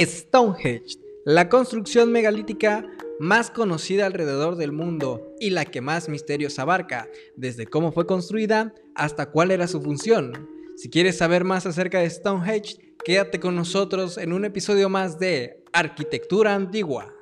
Stonehenge, la construcción megalítica más conocida alrededor del mundo y la que más misterios abarca, desde cómo fue construida hasta cuál era su función. Si quieres saber más acerca de Stonehenge, quédate con nosotros en un episodio más de Arquitectura Antigua.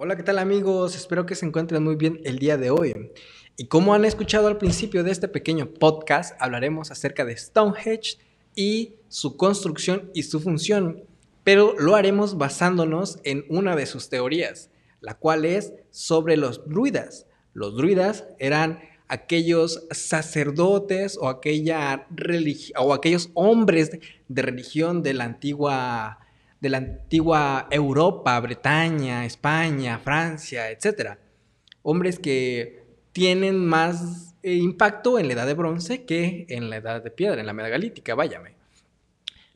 Hola, ¿qué tal amigos? Espero que se encuentren muy bien el día de hoy. Y como han escuchado al principio de este pequeño podcast, hablaremos acerca de Stonehenge y su construcción y su función, pero lo haremos basándonos en una de sus teorías, la cual es sobre los druidas. Los druidas eran aquellos sacerdotes o, aquella o aquellos hombres de religión de la antigua de la antigua Europa, Bretaña, España, Francia, etc. Hombres que tienen más eh, impacto en la edad de bronce que en la edad de piedra, en la megalítica, váyame.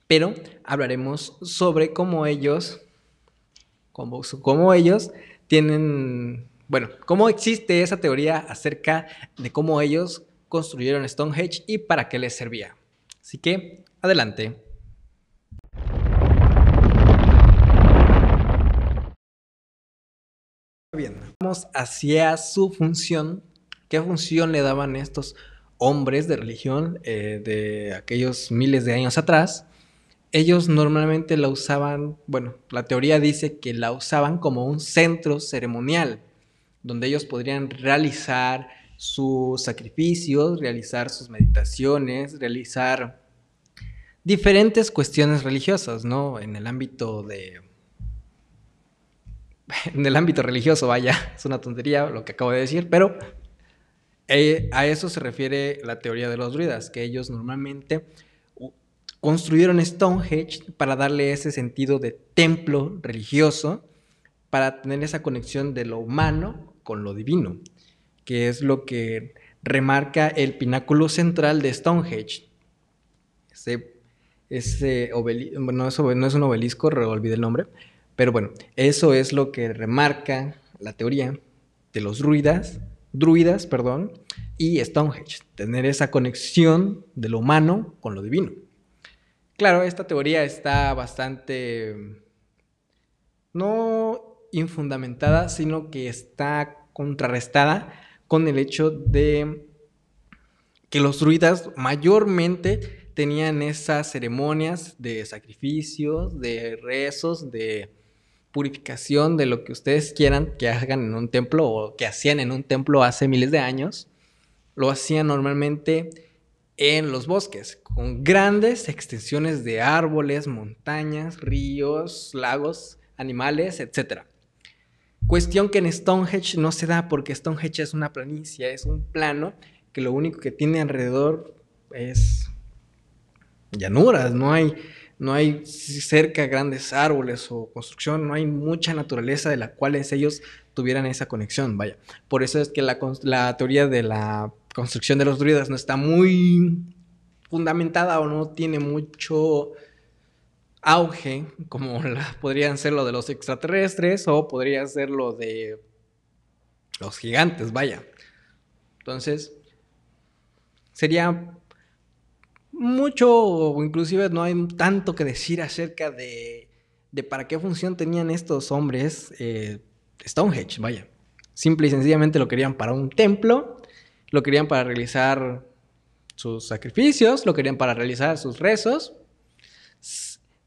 Pero hablaremos sobre cómo ellos, cómo, cómo ellos tienen, bueno, cómo existe esa teoría acerca de cómo ellos construyeron Stonehenge y para qué les servía. Así que, adelante. Bien, hacia su función. ¿Qué función le daban estos hombres de religión eh, de aquellos miles de años atrás? Ellos normalmente la usaban, bueno, la teoría dice que la usaban como un centro ceremonial, donde ellos podrían realizar sus sacrificios, realizar sus meditaciones, realizar diferentes cuestiones religiosas, ¿no? En el ámbito de en el ámbito religioso, vaya, es una tontería lo que acabo de decir, pero eh, a eso se refiere la teoría de los druidas, que ellos normalmente construyeron Stonehenge para darle ese sentido de templo religioso, para tener esa conexión de lo humano con lo divino, que es lo que remarca el pináculo central de Stonehenge. Ese, ese no, no es un obelisco, olvidé el nombre, pero bueno, eso es lo que remarca la teoría de los druidas, druidas, perdón, y Stonehenge, tener esa conexión de lo humano con lo divino. Claro, esta teoría está bastante no infundamentada, sino que está contrarrestada con el hecho de que los druidas mayormente tenían esas ceremonias de sacrificios, de rezos, de purificación de lo que ustedes quieran que hagan en un templo o que hacían en un templo hace miles de años, lo hacían normalmente en los bosques, con grandes extensiones de árboles, montañas, ríos, lagos, animales, etc. Cuestión que en Stonehenge no se da porque Stonehenge es una planicie, es un plano que lo único que tiene alrededor es llanuras, no hay no hay cerca grandes árboles o construcción, no hay mucha naturaleza de la cual ellos tuvieran esa conexión, vaya. Por eso es que la, teoría de la construcción de los druidas no está muy fundamentada o no tiene mucho auge, como podrían ser lo de los extraterrestres o podría ser lo de los gigantes, vaya. Entonces, sería mucho o inclusive no hay tanto que decir acerca de, para qué función tenían estos hombres eh, Stonehenge, vaya. Simple y sencillamente lo querían para un templo, lo querían para realizar sus sacrificios, lo querían para realizar sus rezos.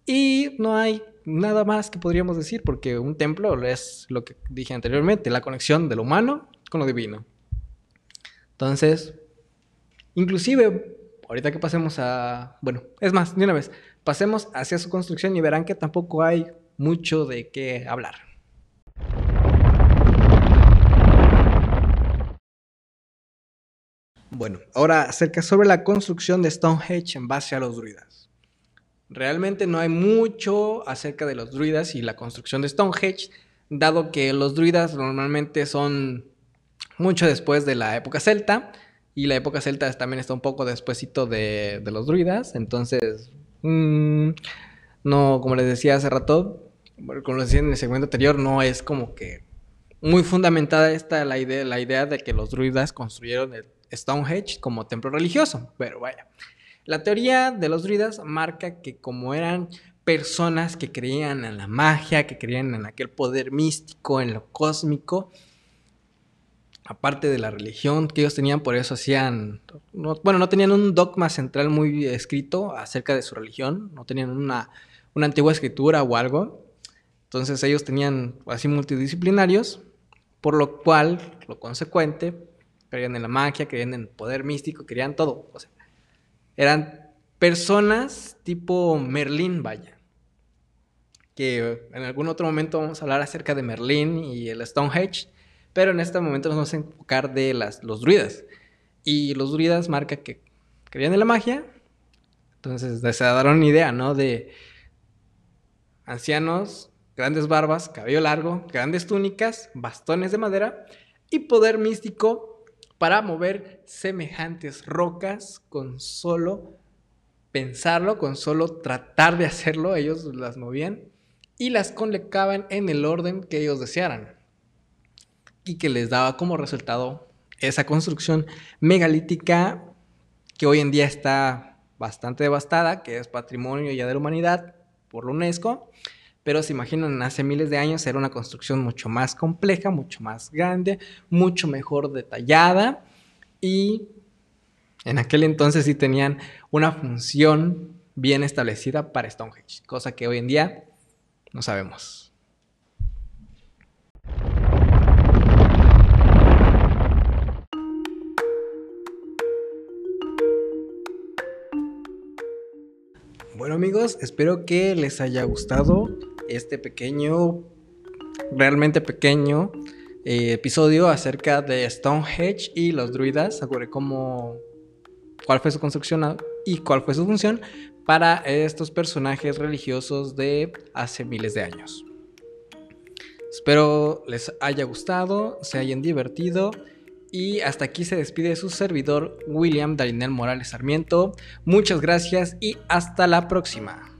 Y no hay nada más que podríamos decir, porque un templo es lo que dije anteriormente, la conexión de lo humano con lo divino. Entonces, inclusive ahorita que pasemos a, bueno, es más, de una vez, pasemos hacia su construcción y verán que tampoco hay mucho de qué hablar. Bueno, ahora acerca sobre la construcción de Stonehenge en base a los druidas. Realmente no hay mucho acerca de los druidas y la construcción de Stonehenge, dado que los druidas normalmente son mucho después de la época celta y la época celta también está un poco despuesito de, los druidas. Entonces, mm, no, como les decía hace rato, como les decía en el segmento anterior, no es como que muy fundamentada esta la idea, la idea de que los druidas construyeron el Stonehenge como templo religioso. Pero vaya, la teoría de los druidas marca que como eran personas que creían en la magia, que creían en aquel poder místico, en lo cósmico, aparte de la religión que ellos tenían, por eso hacían, bueno, no tenían un dogma central muy escrito acerca de su religión, no tenían una, una antigua escritura o algo, entonces ellos tenían así multidisciplinarios, por lo cual, lo consecuente, creían en la magia, creían en el poder místico, creían todo, eran personas tipo Merlín, vaya. Que en algún otro momento vamos a hablar acerca de Merlín y el Stonehenge, pero en este momento nos vamos a enfocar de las, los druidas. Y los druidas marca que creían en la magia. Entonces se daron una idea, ¿no? De ancianos, grandes barbas, cabello largo, grandes túnicas, bastones de madera y poder místico para mover semejantes rocas con solo pensarlo, con solo tratar de hacerlo. Ellos las movían y las colocaban en el orden que ellos desearan y que les daba como resultado esa construcción megalítica que hoy en día está bastante devastada, que es patrimonio ya de la humanidad por la UNESCO, pero se imaginan hace miles de años era una construcción mucho más compleja, mucho más grande, mucho mejor detallada y en aquel entonces sí tenían una función bien establecida para Stonehenge, cosa que hoy en día no sabemos. Bueno amigos, espero que les haya gustado este pequeño, realmente pequeño eh, episodio acerca de Stonehenge y los druidas, sobre cómo, cuál fue su construcción y cuál fue su función para estos personajes religiosos de hace miles de años. Espero les haya gustado, se hayan divertido y hasta aquí se despide su servidor William Darinel Morales Sarmiento. Muchas gracias y hasta la próxima.